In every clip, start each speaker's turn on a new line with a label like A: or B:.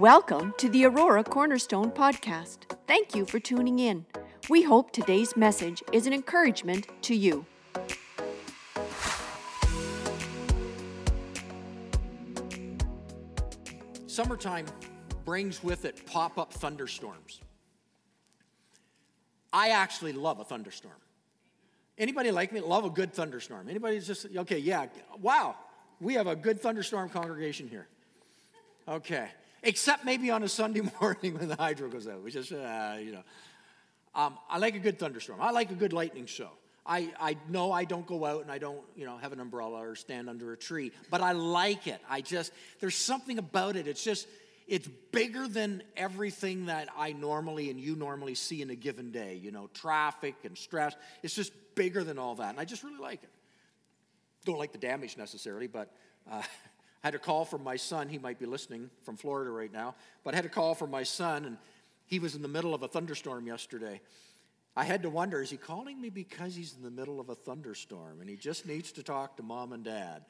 A: Welcome to the Aurora Cornerstone Podcast. Thank you for tuning in. We hope today's message is an encouragement to you.
B: Summertime brings with it pop up thunderstorms. I actually love a thunderstorm. Anybody like me love a good thunderstorm? Anybody's just, okay, yeah, wow, we have a good thunderstorm congregation here. Okay, except maybe on a Sunday morning when the hydro goes out, which is, uh, you know. Um, I like a good thunderstorm. I like a good lightning show. I, I know I don't go out and I don't, you know, have an umbrella or stand under a tree, but I like it. I just, there's something about it. It's just, it's bigger than everything that I normally and you normally see in a given day, you know, traffic and stress. It's just bigger than all that. And I just really like it. Don't like the damage necessarily, but uh, I had a call from my son. He might be listening from Florida right now, but I had a call from my son, and he was in the middle of a thunderstorm yesterday. I had to wonder is he calling me because he's in the middle of a thunderstorm and he just needs to talk to mom and dad?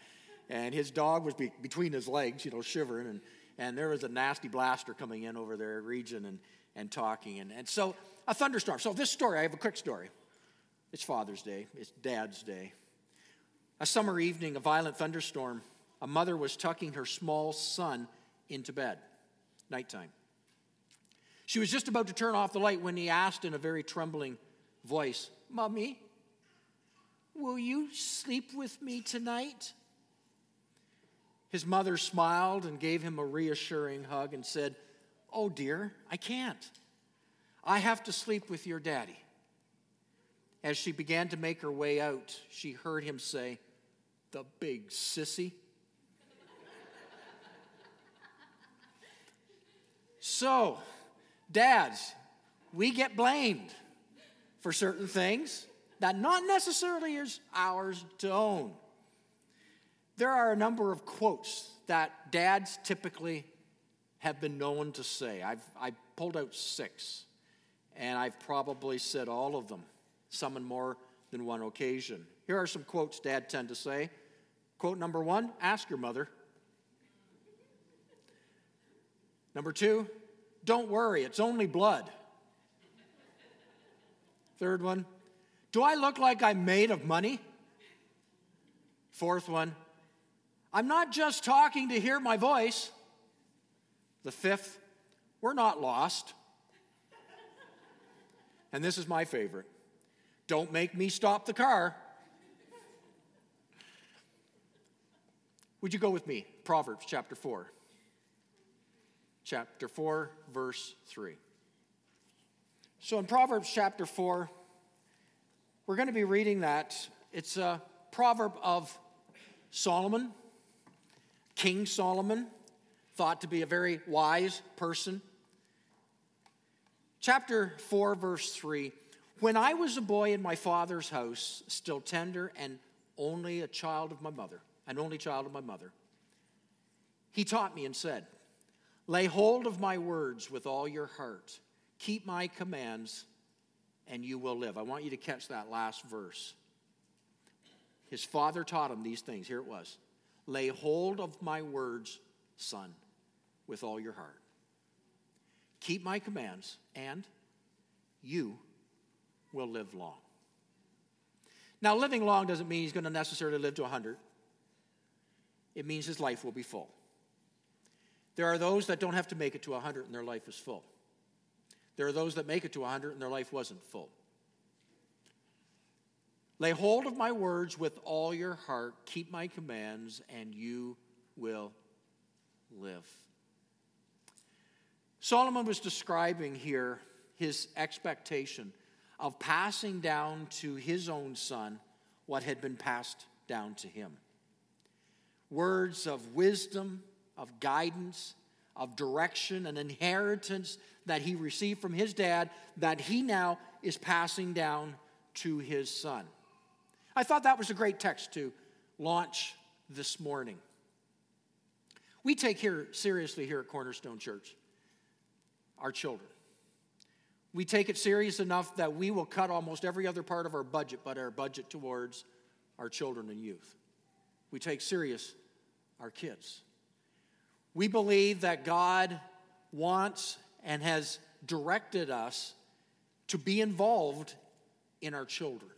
B: And his dog was be- between his legs, you know, shivering, and, and there was a nasty blaster coming in over their region and, and talking. And, and so, a thunderstorm. So, this story, I have a quick story. It's Father's Day, it's Dad's Day. A summer evening, a violent thunderstorm, a mother was tucking her small son into bed, nighttime. She was just about to turn off the light when he asked in a very trembling voice, Mommy, will you sleep with me tonight? His mother smiled and gave him a reassuring hug and said, Oh, dear, I can't. I have to sleep with your daddy. As she began to make her way out, she heard him say, The big sissy. So, Dads, we get blamed for certain things that not necessarily is ours to own. There are a number of quotes that dads typically have been known to say. I've I pulled out six, and I've probably said all of them, some in more than one occasion. Here are some quotes dad tend to say. Quote number one ask your mother. Number two, don't worry, it's only blood. Third one, do I look like I'm made of money? Fourth one, I'm not just talking to hear my voice. The fifth, we're not lost. And this is my favorite don't make me stop the car. Would you go with me? Proverbs chapter 4 chapter 4, verse 3. So in Proverbs chapter 4, we're going to be reading that. It's a proverb of Solomon, King Solomon, thought to be a very wise person. Chapter 4, verse 3 When I was a boy in my father's house, still tender and only a child of my mother, an only child of my mother, he taught me and said, Lay hold of my words with all your heart. Keep my commands, and you will live. I want you to catch that last verse. His father taught him these things. Here it was Lay hold of my words, son, with all your heart. Keep my commands, and you will live long. Now, living long doesn't mean he's going to necessarily live to 100, it means his life will be full. There are those that don't have to make it to 100 and their life is full. There are those that make it to 100 and their life wasn't full. Lay hold of my words with all your heart, keep my commands, and you will live. Solomon was describing here his expectation of passing down to his own son what had been passed down to him. Words of wisdom, of guidance, of direction, an inheritance that he received from his dad that he now is passing down to his son. I thought that was a great text to launch this morning. We take here seriously here at Cornerstone Church our children. We take it serious enough that we will cut almost every other part of our budget but our budget towards our children and youth. We take serious our kids. We believe that God wants and has directed us to be involved in our children.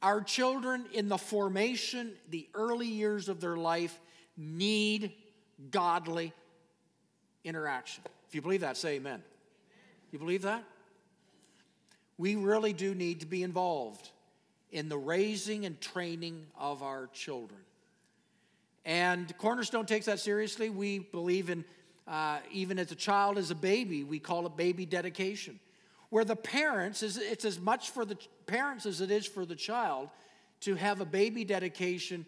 B: Our children, in the formation, the early years of their life, need godly interaction. If you believe that, say amen. You believe that? We really do need to be involved in the raising and training of our children. And Cornerstone takes that seriously. We believe in, uh, even as a child, as a baby, we call it baby dedication, where the parents, is, it's as much for the parents as it is for the child to have a baby dedication.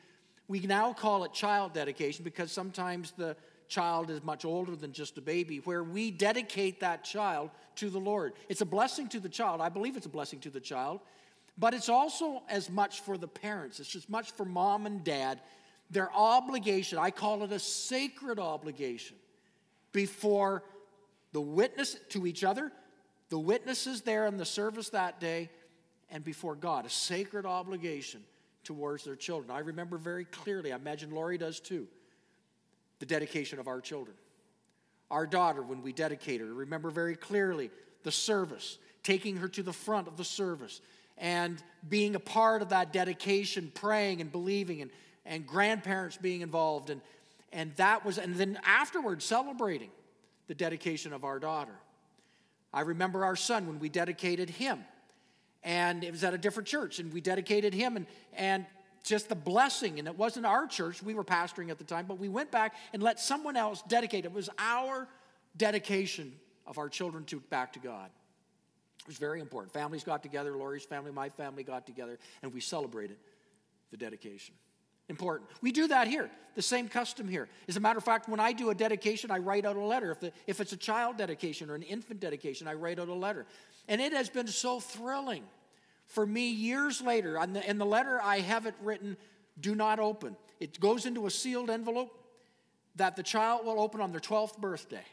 B: We now call it child dedication because sometimes the child is much older than just a baby, where we dedicate that child to the Lord. It's a blessing to the child. I believe it's a blessing to the child, but it's also as much for the parents. It's as much for mom and dad. Their obligation, I call it a sacred obligation, before the witness to each other, the witnesses there in the service that day, and before God, a sacred obligation towards their children. I remember very clearly, I imagine Lori does too the dedication of our children. Our daughter, when we dedicate her, remember very clearly the service, taking her to the front of the service and being a part of that dedication, praying and believing, and, and grandparents being involved. And, and that was, and then afterwards celebrating the dedication of our daughter. I remember our son when we dedicated him, and it was at a different church, and we dedicated him, and, and just the blessing. And it wasn't our church, we were pastoring at the time, but we went back and let someone else dedicate. It was our dedication of our children to back to God. It was very important. Families got together, Lori's family, my family got together, and we celebrated the dedication. Important. We do that here, the same custom here. As a matter of fact, when I do a dedication, I write out a letter. If, the, if it's a child dedication or an infant dedication, I write out a letter. And it has been so thrilling for me years later. In the letter, I have it written, do not open. It goes into a sealed envelope that the child will open on their 12th birthday.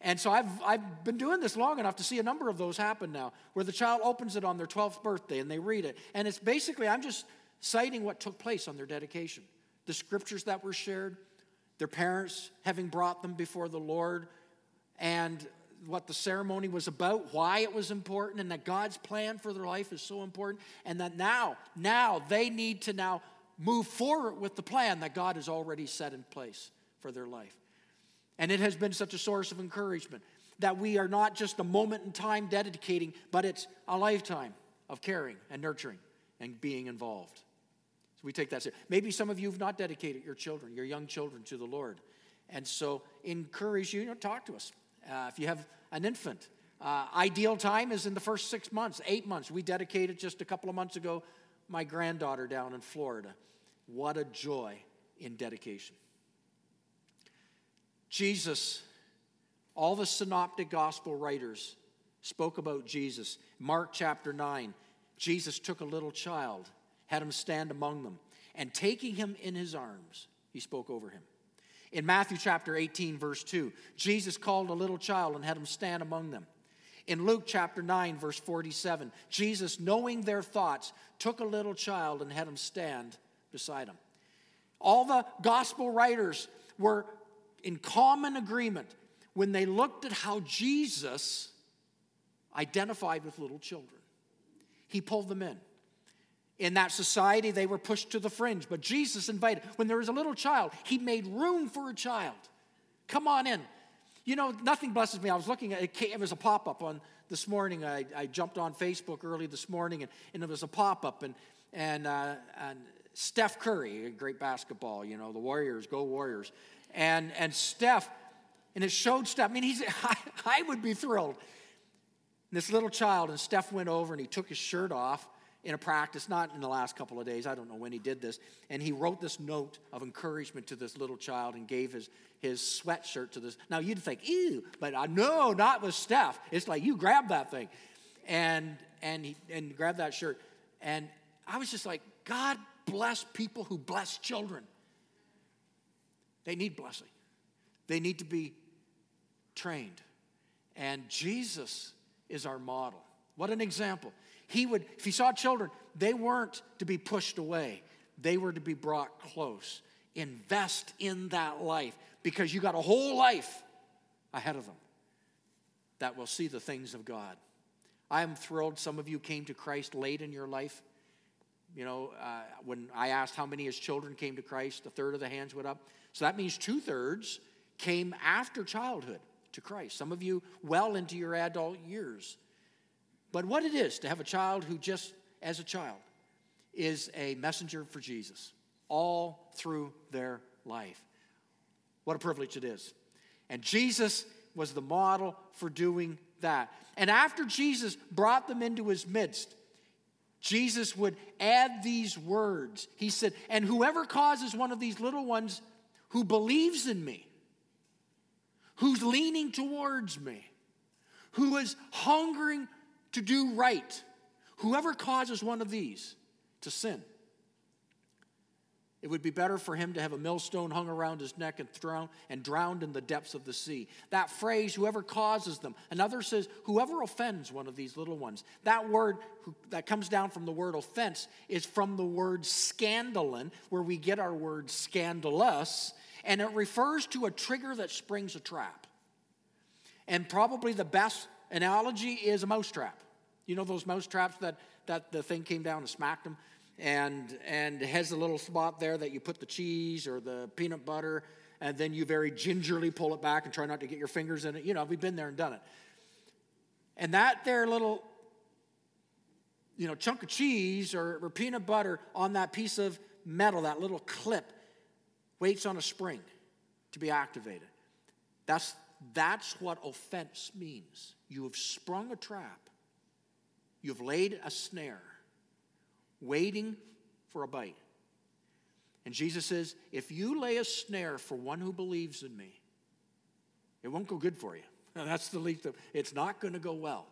B: And so I've, I've been doing this long enough to see a number of those happen now, where the child opens it on their 12th birthday and they read it. And it's basically, I'm just citing what took place on their dedication the scriptures that were shared, their parents having brought them before the Lord, and what the ceremony was about, why it was important, and that God's plan for their life is so important, and that now, now they need to now move forward with the plan that God has already set in place for their life. And it has been such a source of encouragement that we are not just a moment in time dedicating, but it's a lifetime of caring and nurturing and being involved. So we take that seriously. Maybe some of you have not dedicated your children, your young children, to the Lord. And so encourage you, you know, talk to us. Uh, if you have an infant, uh, ideal time is in the first six months, eight months. We dedicated just a couple of months ago my granddaughter down in Florida. What a joy in dedication. Jesus, all the synoptic gospel writers spoke about Jesus. Mark chapter 9, Jesus took a little child, had him stand among them, and taking him in his arms, he spoke over him. In Matthew chapter 18, verse 2, Jesus called a little child and had him stand among them. In Luke chapter 9, verse 47, Jesus, knowing their thoughts, took a little child and had him stand beside him. All the gospel writers were in common agreement when they looked at how Jesus identified with little children. He pulled them in. In that society, they were pushed to the fringe, but Jesus invited. When there was a little child, he made room for a child. Come on in. You know, nothing blesses me. I was looking at it, was a pop up on this morning. I, I, jumped on Facebook early this morning, and, and it was a pop up, and, and, uh, and Steph Curry, great basketball, you know, the Warriors, go Warriors. And, and Steph, and it showed Steph, I mean, he's, I, I would be thrilled. And this little child, and Steph went over and he took his shirt off in a practice, not in the last couple of days, I don't know when he did this, and he wrote this note of encouragement to this little child and gave his, his sweatshirt to this. Now you'd think, ew, but I, no, not with Steph. It's like, you grab that thing. And, and, he, and grab that shirt. And I was just like, God bless people who bless children. They need blessing, they need to be trained. And Jesus is our model. What an example. He would, if he saw children, they weren't to be pushed away, they were to be brought close. Invest in that life because you got a whole life ahead of them that will see the things of God. I am thrilled some of you came to Christ late in your life. You know, uh, when I asked how many as children came to Christ, a third of the hands went up. So that means two thirds came after childhood to Christ. Some of you well into your adult years. But what it is to have a child who just as a child is a messenger for Jesus all through their life. What a privilege it is. And Jesus was the model for doing that. And after Jesus brought them into his midst, Jesus would add these words. He said, And whoever causes one of these little ones who believes in me, who's leaning towards me, who is hungering to do right, whoever causes one of these to sin, it would be better for him to have a millstone hung around his neck and, thrown, and drowned in the depths of the sea. That phrase, whoever causes them. Another says, whoever offends one of these little ones. That word that comes down from the word offense is from the word scandalon, where we get our word scandalous, and it refers to a trigger that springs a trap. And probably the best analogy is a mousetrap. You know those mouse traps that, that the thing came down and smacked them? and and has a little spot there that you put the cheese or the peanut butter and then you very gingerly pull it back and try not to get your fingers in it. You know we've been there and done it. And that there little you know chunk of cheese or, or peanut butter on that piece of metal that little clip waits on a spring to be activated. That's that's what offense means. You have sprung a trap you've laid a snare waiting for a bite. And Jesus says, if you lay a snare for one who believes in me, it won't go good for you. That's the least of it's not going to go well.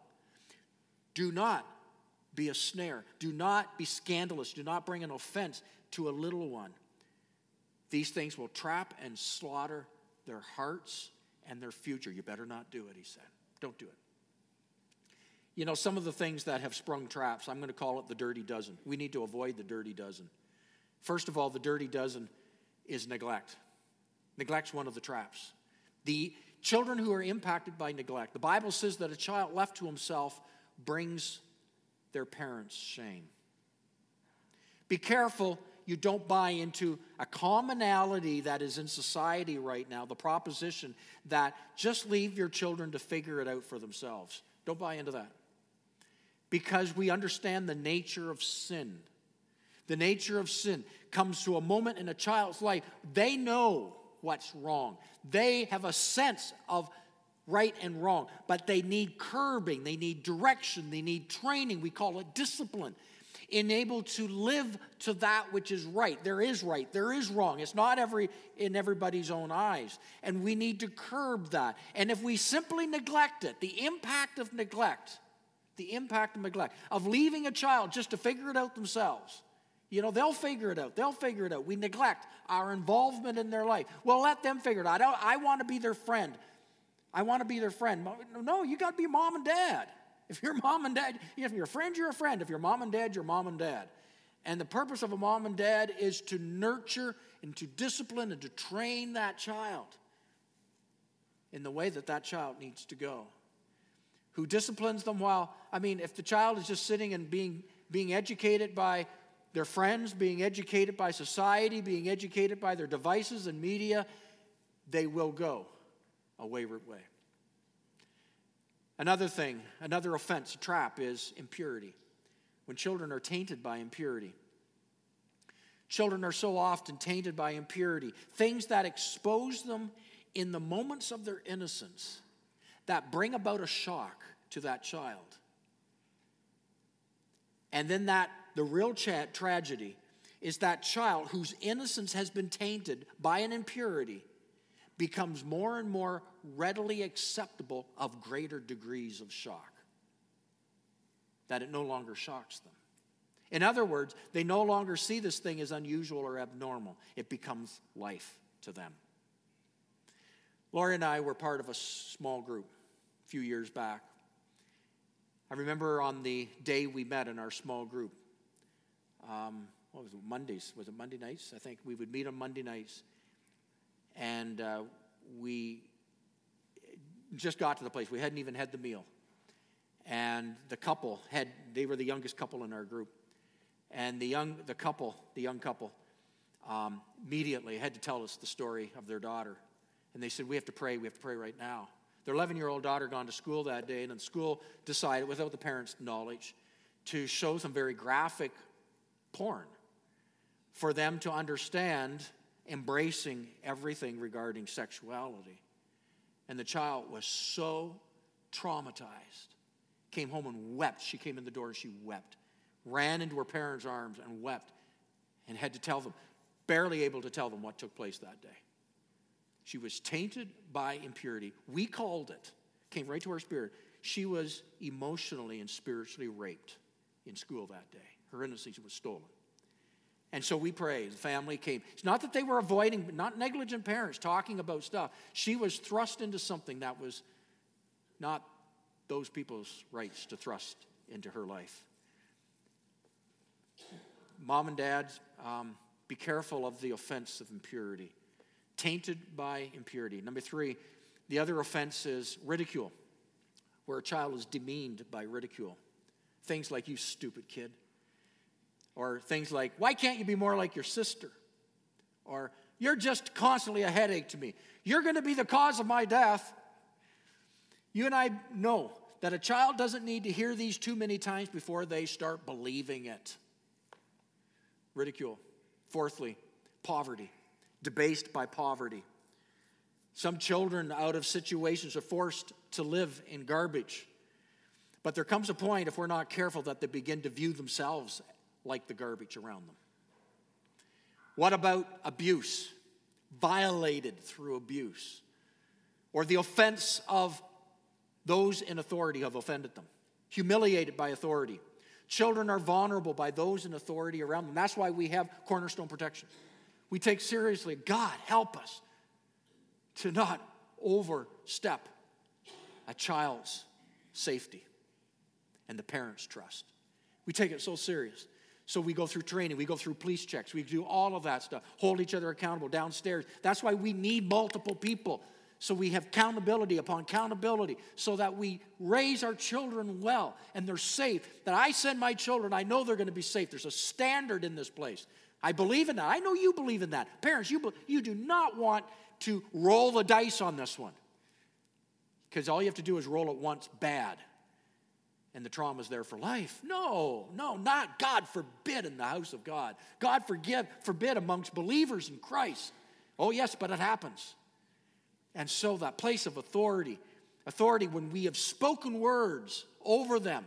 B: Do not be a snare. Do not be scandalous. Do not bring an offense to a little one. These things will trap and slaughter their hearts and their future. You better not do it, he said. Don't do it. You know, some of the things that have sprung traps, I'm going to call it the dirty dozen. We need to avoid the dirty dozen. First of all, the dirty dozen is neglect. Neglect's one of the traps. The children who are impacted by neglect, the Bible says that a child left to himself brings their parents shame. Be careful you don't buy into a commonality that is in society right now, the proposition that just leave your children to figure it out for themselves. Don't buy into that because we understand the nature of sin. The nature of sin comes to a moment in a child's life, they know what's wrong. They have a sense of right and wrong, but they need curbing, they need direction, they need training. We call it discipline. Enabled to live to that which is right. There is right, there is wrong. It's not every in everybody's own eyes. And we need to curb that. And if we simply neglect it, the impact of neglect the impact of neglect, of leaving a child just to figure it out themselves. You know, they'll figure it out. They'll figure it out. We neglect our involvement in their life. Well, let them figure it out. I, I want to be their friend. I want to be their friend. No, you got to be mom and dad. If you're mom and dad, if you're a friend, you're a friend. If you're mom and dad, you're mom and dad. And the purpose of a mom and dad is to nurture and to discipline and to train that child in the way that that child needs to go who disciplines them while, I mean, if the child is just sitting and being, being educated by their friends, being educated by society, being educated by their devices and media, they will go a wayward way. Another thing, another offense, a trap, is impurity. When children are tainted by impurity. Children are so often tainted by impurity, things that expose them in the moments of their innocence that bring about a shock to that child. And then that the real cha- tragedy is that child whose innocence has been tainted by an impurity becomes more and more readily acceptable of greater degrees of shock. That it no longer shocks them. In other words, they no longer see this thing as unusual or abnormal. It becomes life to them. Lori and I were part of a small group few years back. I remember on the day we met in our small group, um, what was it, Mondays? Was it Monday nights? I think we would meet on Monday nights. And uh, we Just got to the place. We hadn't even had the meal. And the couple had, they were the youngest couple in our group. And the young, the couple, the young couple, um, immediately had to tell us the story of their daughter. And they said, We have to pray. We have to pray right now. Their 11 year old daughter gone to school that day, and the school decided, without the parents' knowledge, to show some very graphic porn for them to understand embracing everything regarding sexuality. And the child was so traumatized. Came home and wept. She came in the door and she wept. Ran into her parents' arms and wept and had to tell them, barely able to tell them what took place that day. She was tainted by impurity. We called it, came right to our spirit. She was emotionally and spiritually raped in school that day. Her innocence was stolen. And so we prayed. The family came. It's not that they were avoiding, not negligent parents talking about stuff. She was thrust into something that was not those people's rights to thrust into her life. Mom and dad, um, be careful of the offense of impurity tainted by impurity. Number three, the other offense is ridicule, where a child is demeaned by ridicule. Things like, you stupid kid. Or things like, why can't you be more like your sister? Or, you're just constantly a headache to me. You're going to be the cause of my death. You and I know that a child doesn't need to hear these too many times before they start believing it. Ridicule. Fourthly, poverty debased by poverty. Some children, out of situations, are forced to live in garbage. But there comes a point, if we're not careful, that they begin to view themselves like the garbage around them. What about abuse? Violated through abuse. Or the offense of those in authority have offended them. Humiliated by authority. Children are vulnerable by those in authority around them. That's why we have cornerstone protection we take seriously. God, help us to not overstep a child's safety and the parent's trust. We take it so serious. So we go through training, we go through police checks, we do all of that stuff, hold each other accountable downstairs. That's why we need multiple people. So we have accountability upon accountability so that we raise our children well and they're safe. That I send my children, I know they're going to be safe. There's a standard in this place. I believe in that. I know you believe in that. Parents, you, you do not want to roll the dice on this one because all you have to do is roll it once bad and the trauma is there for life. No, no, not God forbid in the house of God. God forgive, forbid amongst believers in Christ. Oh, yes, but it happens. And so that place of authority, authority when we have spoken words over them,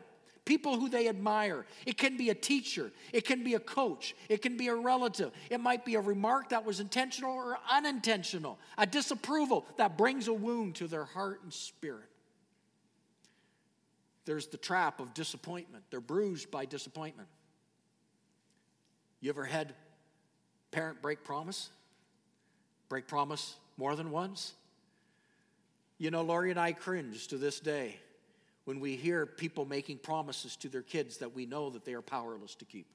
B: people who they admire. It can be a teacher, it can be a coach, it can be a relative, it might be a remark that was intentional or unintentional, a disapproval that brings a wound to their heart and spirit. There's the trap of disappointment. They're bruised by disappointment. You ever had parent break promise? Break promise more than once? You know, Lori and I cringe to this day when we hear people making promises to their kids that we know that they are powerless to keep.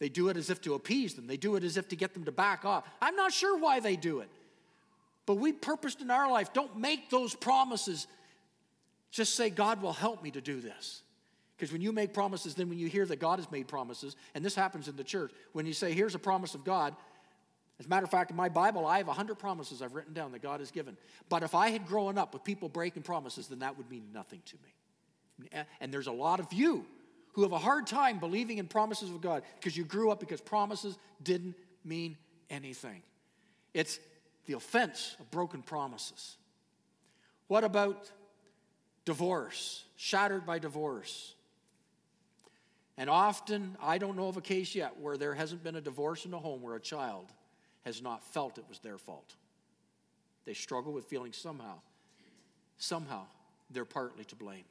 B: They do it as if to appease them, they do it as if to get them to back off. I'm not sure why they do it. But we purposed in our life don't make those promises. Just say, God will help me to do this. Because when you make promises, then when you hear that God has made promises, and this happens in the church, when you say, Here's a promise of God, as a matter of fact, in my Bible, I have 100 promises I've written down that God has given. But if I had grown up with people breaking promises, then that would mean nothing to me. And there's a lot of you who have a hard time believing in promises of God because you grew up because promises didn't mean anything. It's the offense of broken promises. What about divorce? Shattered by divorce. And often, I don't know of a case yet where there hasn't been a divorce in a home where a child has not felt it was their fault. They struggle with feeling somehow, somehow they're partly to blame.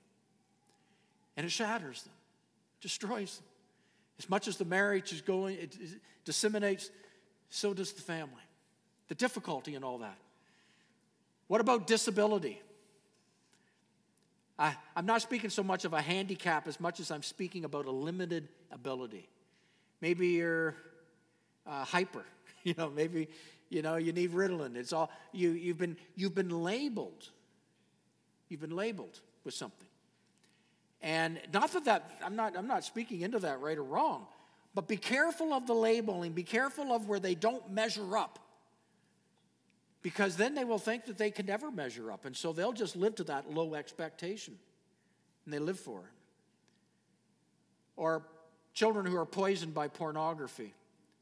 B: And it shatters them, destroys them. As much as the marriage is going, it, disseminates, so does the family. The difficulty in all that. What about disability? I, am not speaking so much of a handicap as much as I'm speaking about a limited ability. Maybe you're uh, hyper, you know, maybe, you know, you need Ritalin. It's all, you, you've, been, you've been labeled You've been labeled with something. And not that that, I'm not, I'm not speaking into that right or wrong, but be careful of the labeling, be careful of where they don't measure up. Because then they will think that they can never measure up. And so they'll just live to that low expectation. And they live for it. Or children who are poisoned by pornography.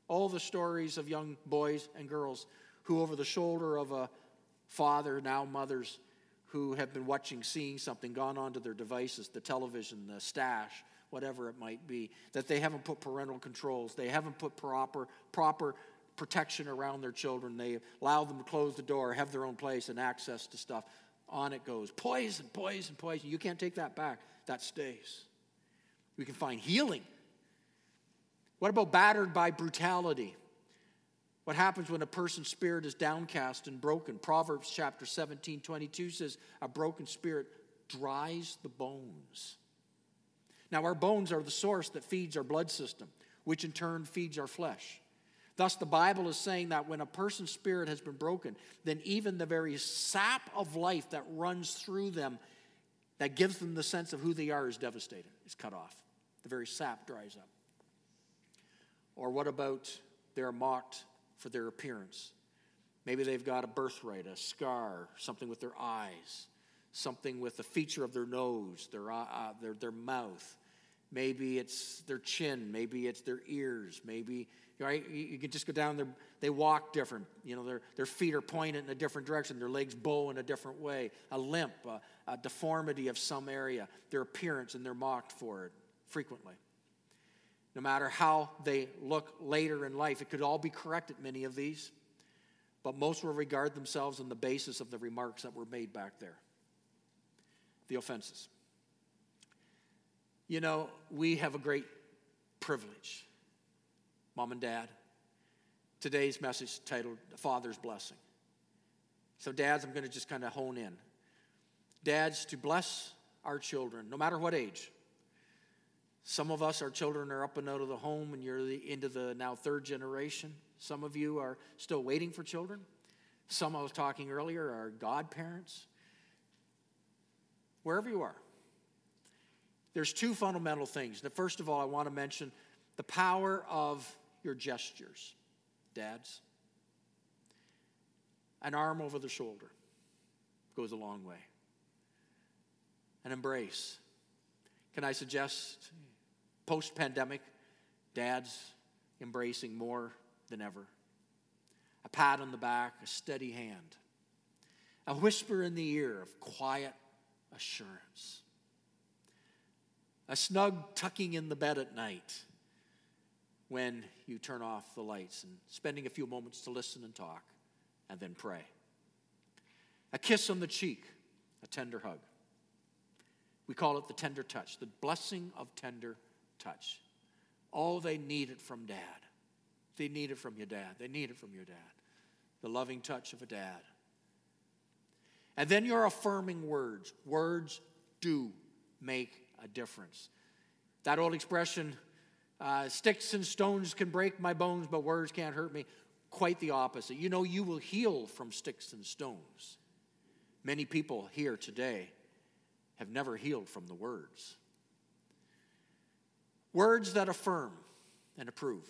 B: All the stories of young boys and girls who, over the shoulder of a father, now mothers, who have been watching, seeing something, gone onto their devices, the television, the stash, whatever it might be, that they haven't put parental controls, they haven't put proper, proper protection around their children, they allow them to close the door, have their own place and access to stuff. On it goes. Poison, poison, poison. You can't take that back. That stays. We can find healing. What about battered by brutality? What happens when a person's spirit is downcast and broken? Proverbs chapter 17, 22 says, A broken spirit dries the bones. Now, our bones are the source that feeds our blood system, which in turn feeds our flesh. Thus, the Bible is saying that when a person's spirit has been broken, then even the very sap of life that runs through them, that gives them the sense of who they are, is devastated, is cut off. The very sap dries up. Or what about they're mocked for their appearance. Maybe they've got a birthright, a scar, something with their eyes, something with the feature of their nose, their, uh, uh, their, their mouth. Maybe it's their chin. Maybe it's their ears. Maybe right? You can just go down there. They walk different. You know, their, their feet are pointed in a different direction. Their legs bow in a different way. A limp, a, a deformity of some area. Their appearance, and they're mocked for it frequently no matter how they look later in life. It could all be corrected, many of these, but most will regard themselves on the basis of the remarks that were made back there the offenses. You know, we have a great privilege, mom and dad. Today's message titled Father's Blessing. So, dads, I'm going to just kind of hone in. Dads, to bless our children, no matter what age, some of us, our children are up and out of the home, and you're the, into the now third generation. Some of you are still waiting for children. Some I was talking earlier are godparents. Wherever you are, there's two fundamental things. The first of all, I want to mention the power of your gestures, dads. An arm over the shoulder goes a long way. An embrace. Can I suggest post pandemic, dads embracing more than ever. A pat on the back, a steady hand, a whisper in the ear of quiet assurance, a snug tucking in the bed at night when you turn off the lights and spending a few moments to listen and talk and then pray. A kiss on the cheek, a tender hug. We call it the tender touch, the blessing of tender touch. All they need it from dad. They need it from your dad. They need it from your dad. The loving touch of a dad. And then your affirming words. Words do make a difference. That old expression, uh, sticks and stones can break my bones, but words can't hurt me. Quite the opposite. You know, you will heal from sticks and stones. Many people here today have never healed from the words. Words that affirm and approve.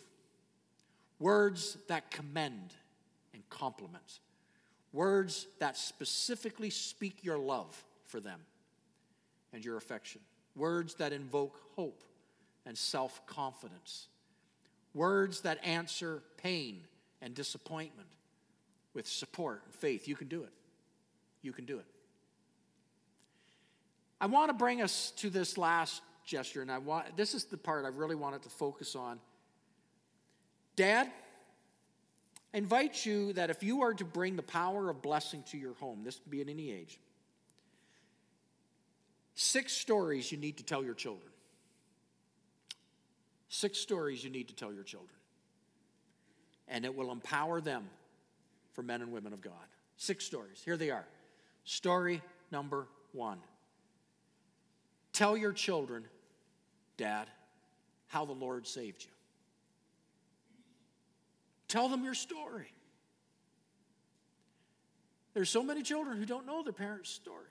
B: Words that commend and compliment. Words that specifically speak your love for them and your affection. Words that invoke hope and self confidence. Words that answer pain and disappointment with support and faith. You can do it. You can do it. I want to bring us to this last gesture, and I want this is the part I really wanted to focus on. Dad, I invite you that if you are to bring the power of blessing to your home, this could be at any age, six stories you need to tell your children. Six stories you need to tell your children. And it will empower them for men and women of God. Six stories. Here they are. Story number one. Tell your children Dad, how the Lord saved you. Tell them your story. There's so many children who don't know their parents' story.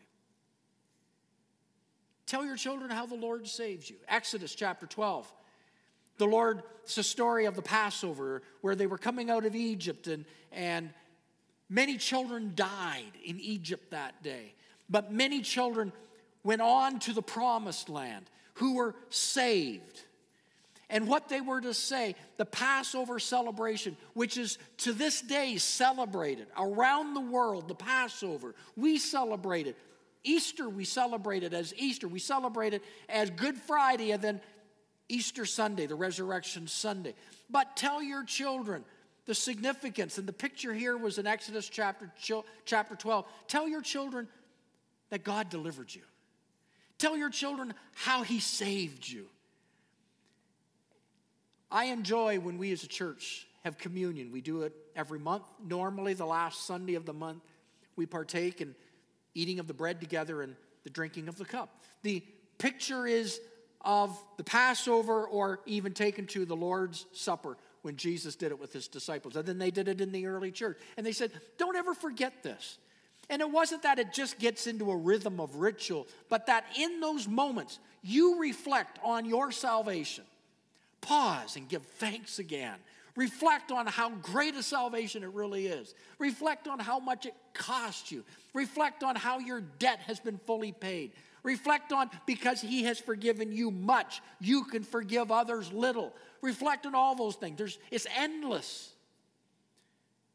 B: Tell your children how the Lord saves you. Exodus chapter 12. The Lord, it's a story of the Passover where they were coming out of Egypt and, and many children died in Egypt that day. But many children went on to the promised land who were saved. And what they were to say, the Passover celebration, which is to this day celebrated around the world, the Passover, we celebrate it. Easter, we celebrate it as Easter. We celebrate it as Good Friday and then Easter Sunday, the Resurrection Sunday. But tell your children the significance, and the picture here was in Exodus chapter, chapter 12. Tell your children that God delivered you. Tell your children how He saved you. I enjoy when we as a church have communion. We do it every month. Normally, the last Sunday of the month, we partake in eating of the bread together and the drinking of the cup. The picture is of the Passover or even taken to the Lord's Supper when Jesus did it with his disciples. And then they did it in the early church. And they said, Don't ever forget this. And it wasn't that it just gets into a rhythm of ritual, but that in those moments you reflect on your salvation. Pause and give thanks again. Reflect on how great a salvation it really is. Reflect on how much it cost you. Reflect on how your debt has been fully paid. Reflect on because He has forgiven you much, you can forgive others little. Reflect on all those things. There's, it's endless.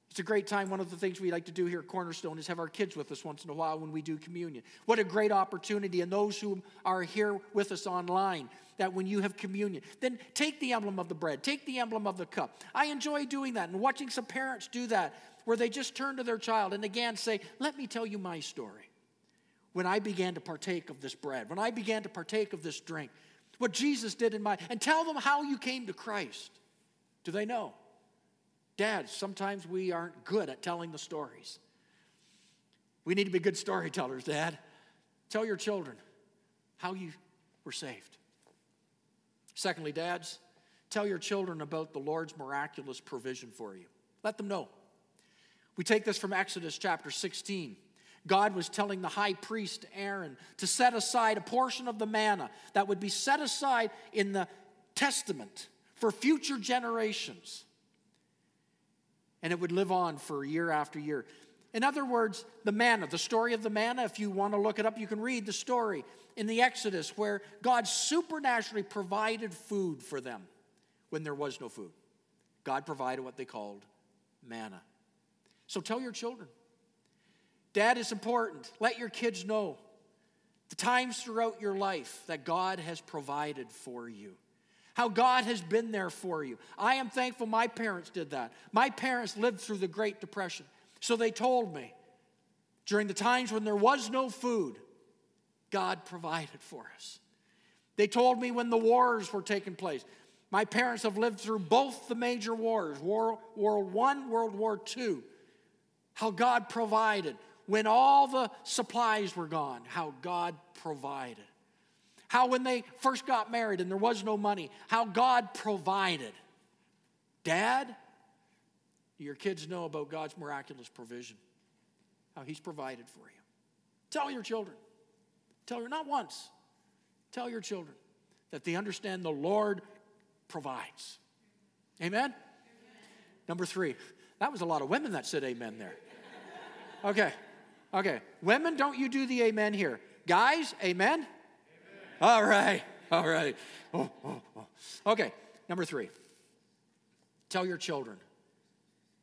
B: It's a great time. One of the things we like to do here at Cornerstone is have our kids with us once in a while when we do communion. What a great opportunity. And those who are here with us online, that when you have communion, then take the emblem of the bread, take the emblem of the cup. I enjoy doing that and watching some parents do that where they just turn to their child and again say, Let me tell you my story. When I began to partake of this bread, when I began to partake of this drink, what Jesus did in my, and tell them how you came to Christ. Do they know? Dads, sometimes we aren't good at telling the stories. We need to be good storytellers, Dad. Tell your children how you were saved. Secondly, dads, tell your children about the Lord's miraculous provision for you. Let them know. We take this from Exodus chapter 16. God was telling the high priest Aaron to set aside a portion of the manna that would be set aside in the testament for future generations and it would live on for year after year. In other words, the manna, the story of the manna, if you want to look it up, you can read the story in the Exodus where God supernaturally provided food for them when there was no food. God provided what they called manna. So tell your children. Dad is important. Let your kids know the times throughout your life that God has provided for you how God has been there for you. I am thankful my parents did that. My parents lived through the Great Depression. So they told me during the times when there was no food, God provided for us. They told me when the wars were taking place. My parents have lived through both the major wars, World, World I, World War II, how God provided. When all the supplies were gone, how God provided. How, when they first got married and there was no money, how God provided. Dad, your kids know about God's miraculous provision, how He's provided for you. Tell your children. Tell your, not once, tell your children that they understand the Lord provides. Amen? amen? Number three, that was a lot of women that said amen there. Okay, okay. Women, don't you do the amen here. Guys, amen? All right, all right. Oh, oh, oh. Okay, number three. Tell your children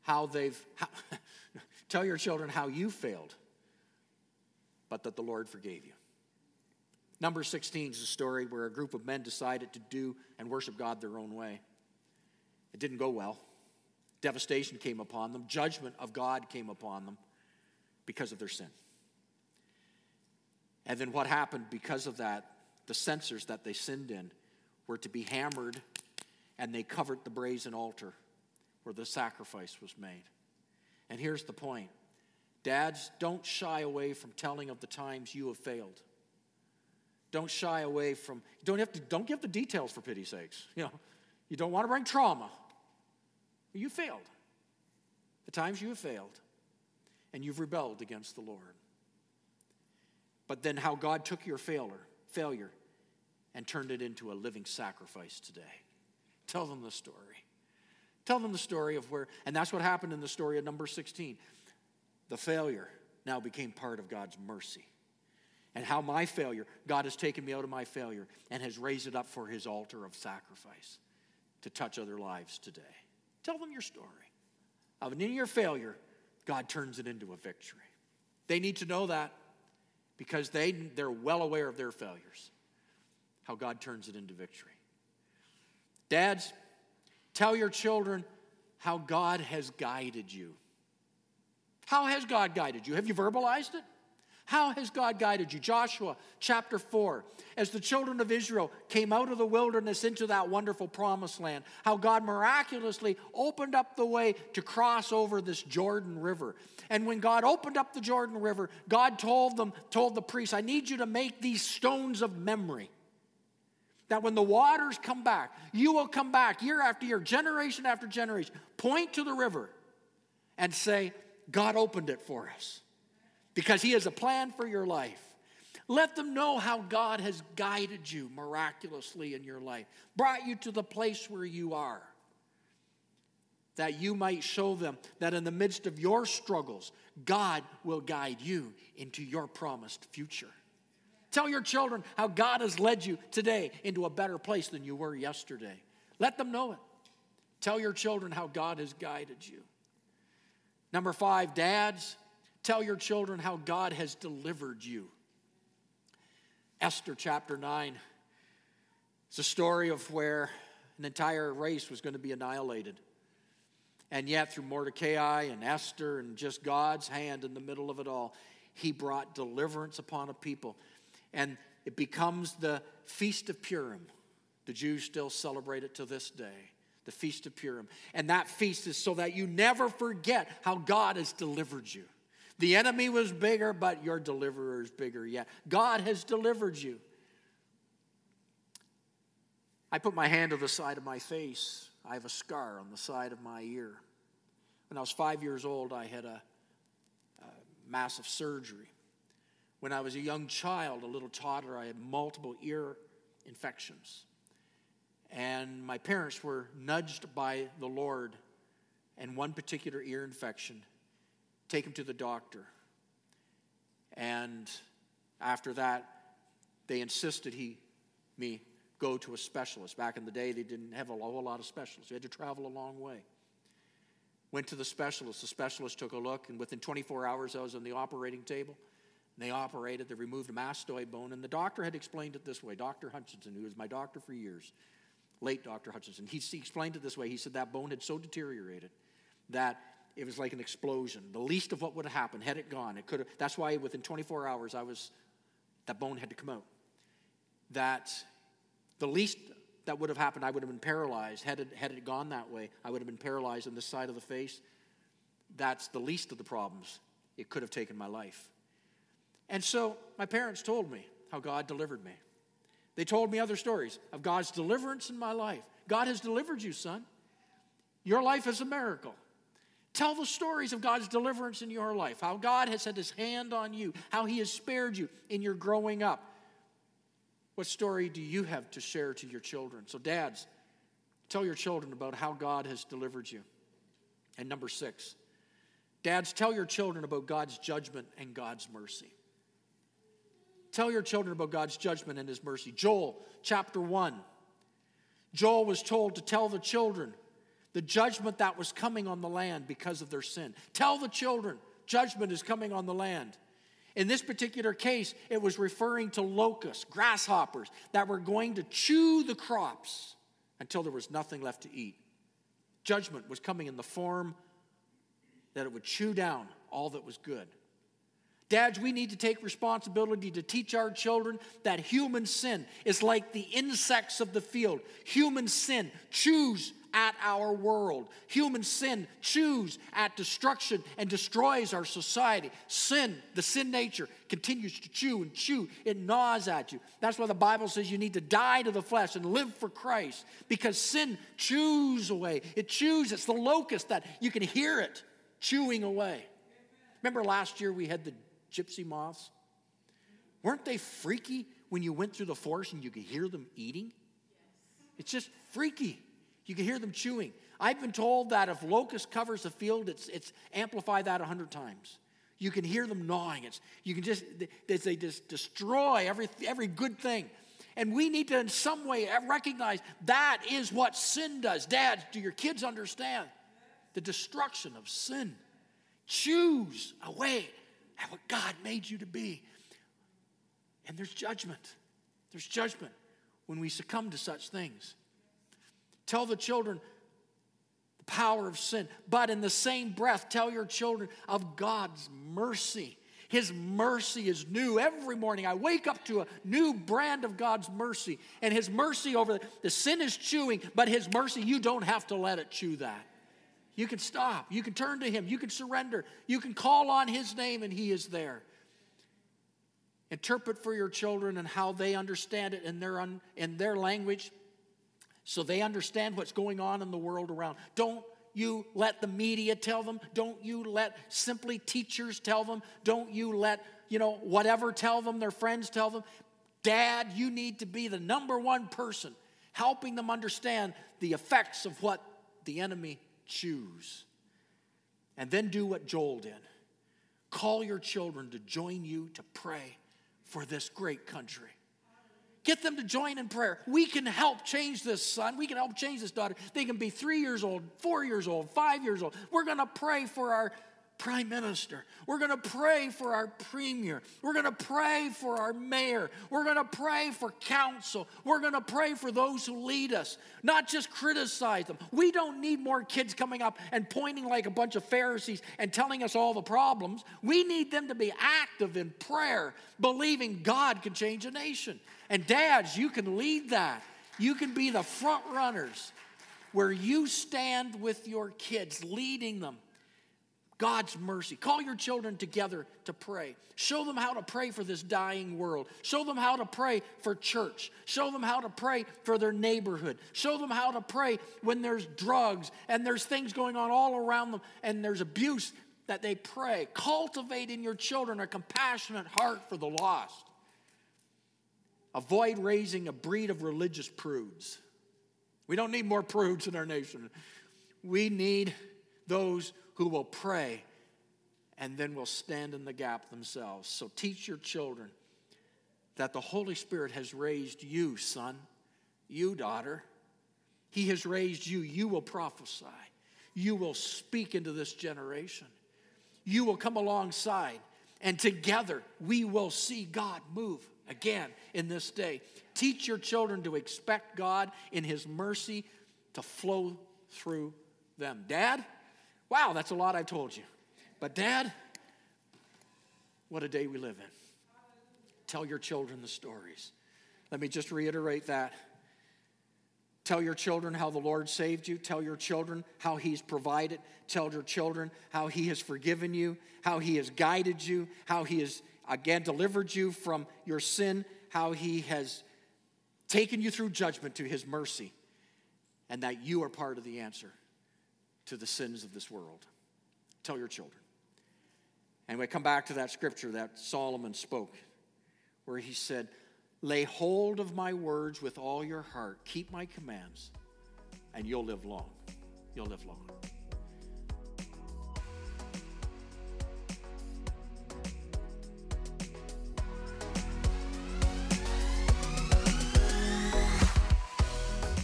B: how they've, how, tell your children how you failed, but that the Lord forgave you. Number 16 is a story where a group of men decided to do and worship God their own way. It didn't go well. Devastation came upon them, judgment of God came upon them because of their sin. And then what happened because of that? The censers that they sinned in were to be hammered, and they covered the brazen altar where the sacrifice was made. And here's the point Dads, don't shy away from telling of the times you have failed. Don't shy away from, don't have to, don't give the details for pity's sakes. You know, you don't want to bring trauma. You failed. The times you have failed, and you've rebelled against the Lord. But then how God took your failure failure and turned it into a living sacrifice today. Tell them the story. Tell them the story of where, and that's what happened in the story of number 16. The failure now became part of God's mercy. And how my failure, God has taken me out of my failure and has raised it up for his altar of sacrifice to touch other lives today. Tell them your story. Of an in your failure, God turns it into a victory. They need to know that because they, they're well aware of their failures, how God turns it into victory. Dads, tell your children how God has guided you. How has God guided you? Have you verbalized it? How has God guided you? Joshua chapter 4. As the children of Israel came out of the wilderness into that wonderful promised land, how God miraculously opened up the way to cross over this Jordan River. And when God opened up the Jordan River, God told them, told the priests, I need you to make these stones of memory. That when the waters come back, you will come back year after year, generation after generation, point to the river and say, God opened it for us because He has a plan for your life. Let them know how God has guided you miraculously in your life, brought you to the place where you are, that you might show them that in the midst of your struggles, God will guide you into your promised future. Tell your children how God has led you today into a better place than you were yesterday. Let them know it. Tell your children how God has guided you. Number five, dads, Tell your children how God has delivered you. Esther chapter 9. It's a story of where an entire race was going to be annihilated. And yet, through Mordecai and Esther and just God's hand in the middle of it all, he brought deliverance upon a people. And it becomes the Feast of Purim. The Jews still celebrate it to this day, the Feast of Purim. And that feast is so that you never forget how God has delivered you. The enemy was bigger, but your deliverer is bigger yet. God has delivered you. I put my hand to the side of my face. I have a scar on the side of my ear. When I was five years old, I had a, a massive surgery. When I was a young child, a little toddler, I had multiple ear infections. And my parents were nudged by the Lord and one particular ear infection take him to the doctor. And after that, they insisted he, me, go to a specialist. Back in the day, they didn't have a whole lot of specialists. You had to travel a long way. Went to the specialist. The specialist took a look, and within 24 hours, I was on the operating table. They operated, they removed a mastoid bone, and the doctor had explained it this way. Dr. Hutchinson, who was my doctor for years, late Dr. Hutchinson, he, he explained it this way. He said that bone had so deteriorated that it was like an explosion. The least of what would have happened had it gone. It could have, that's why within 24 hours I was, that bone had to come out. That the least that would have happened, I would have been paralyzed. Had it, had it gone that way, I would have been paralyzed on this side of the face. That's the least of the problems. It could have taken my life. And so my parents told me how God delivered me. They told me other stories of God's deliverance in my life. God has delivered you, son. Your life is a miracle. Tell the stories of God's deliverance in your life, how God has had his hand on you, how he has spared you in your growing up. What story do you have to share to your children? So, dads, tell your children about how God has delivered you. And number six, dads, tell your children about God's judgment and God's mercy. Tell your children about God's judgment and his mercy. Joel chapter 1. Joel was told to tell the children the judgment that was coming on the land because of their sin. Tell the children, judgment is coming on the land. In this particular case, it was referring to locusts, grasshoppers, that were going to chew the crops until there was nothing left to eat. Judgment was coming in the form that it would chew down all that was good. Dads, we need to take responsibility to teach our children that human sin is like the insects of the field. Human sin chews at our world. Human sin chews at destruction and destroys our society. Sin, the sin nature, continues to chew and chew. It gnaws at you. That's why the Bible says you need to die to the flesh and live for Christ because sin chews away. It chews, it's the locust that you can hear it chewing away. Remember last year we had the gypsy moths? Weren't they freaky when you went through the forest and you could hear them eating? It's just freaky. You can hear them chewing. I've been told that if locust covers a field, it's, it's amplify that 100 times. You can hear them gnawing. It's, you can just, they, they just destroy every, every good thing. And we need to, in some way, uh, recognize that is what sin does. Dads, do your kids understand the destruction of sin? Choose a way at what God made you to be. And there's judgment. There's judgment when we succumb to such things. Tell the children the power of sin, but in the same breath, tell your children of God's mercy. His mercy is new every morning. I wake up to a new brand of God's mercy, and His mercy over the, the sin is chewing, but His mercy, you don't have to let it chew that. You can stop. You can turn to Him. You can surrender. You can call on His name, and He is there. Interpret for your children and how they understand it in their, un, in their language so they understand what's going on in the world around. Don't you let the media tell them. Don't you let simply teachers tell them. Don't you let, you know, whatever tell them, their friends tell them. Dad, you need to be the number one person helping them understand the effects of what the enemy chews. And then do what Joel did call your children to join you to pray for this great country. Get them to join in prayer. We can help change this son. We can help change this daughter. They can be three years old, four years old, five years old. We're going to pray for our prime minister. We're going to pray for our premier. We're going to pray for our mayor. We're going to pray for council. We're going to pray for those who lead us, not just criticize them. We don't need more kids coming up and pointing like a bunch of Pharisees and telling us all the problems. We need them to be active in prayer, believing God can change a nation. And dads, you can lead that. You can be the front runners where you stand with your kids, leading them God's mercy. Call your children together to pray. Show them how to pray for this dying world. Show them how to pray for church. Show them how to pray for their neighborhood. Show them how to pray when there's drugs and there's things going on all around them and there's abuse that they pray. Cultivate in your children a compassionate heart for the lost. Avoid raising a breed of religious prudes. We don't need more prudes in our nation. We need those who will pray and then will stand in the gap themselves. So teach your children that the Holy Spirit has raised you, son, you, daughter. He has raised you. You will prophesy. You will speak into this generation. You will come alongside, and together we will see God move again in this day. Teach your children to expect God in His mercy to flow through them. Dad, Wow, that's a lot I told you. But, Dad, what a day we live in. Tell your children the stories. Let me just reiterate that. Tell your children how the Lord saved you. Tell your children how He's provided. Tell your children how He has forgiven you, how He has guided you, how He has, again, delivered you from your sin, how He has taken you through judgment to His mercy, and that you are part of the answer to the sins of this world. Tell your children. And we come back to that scripture that Solomon spoke, where he said, Lay hold of my words with all your heart, keep my commands, and you'll live long. You'll live long.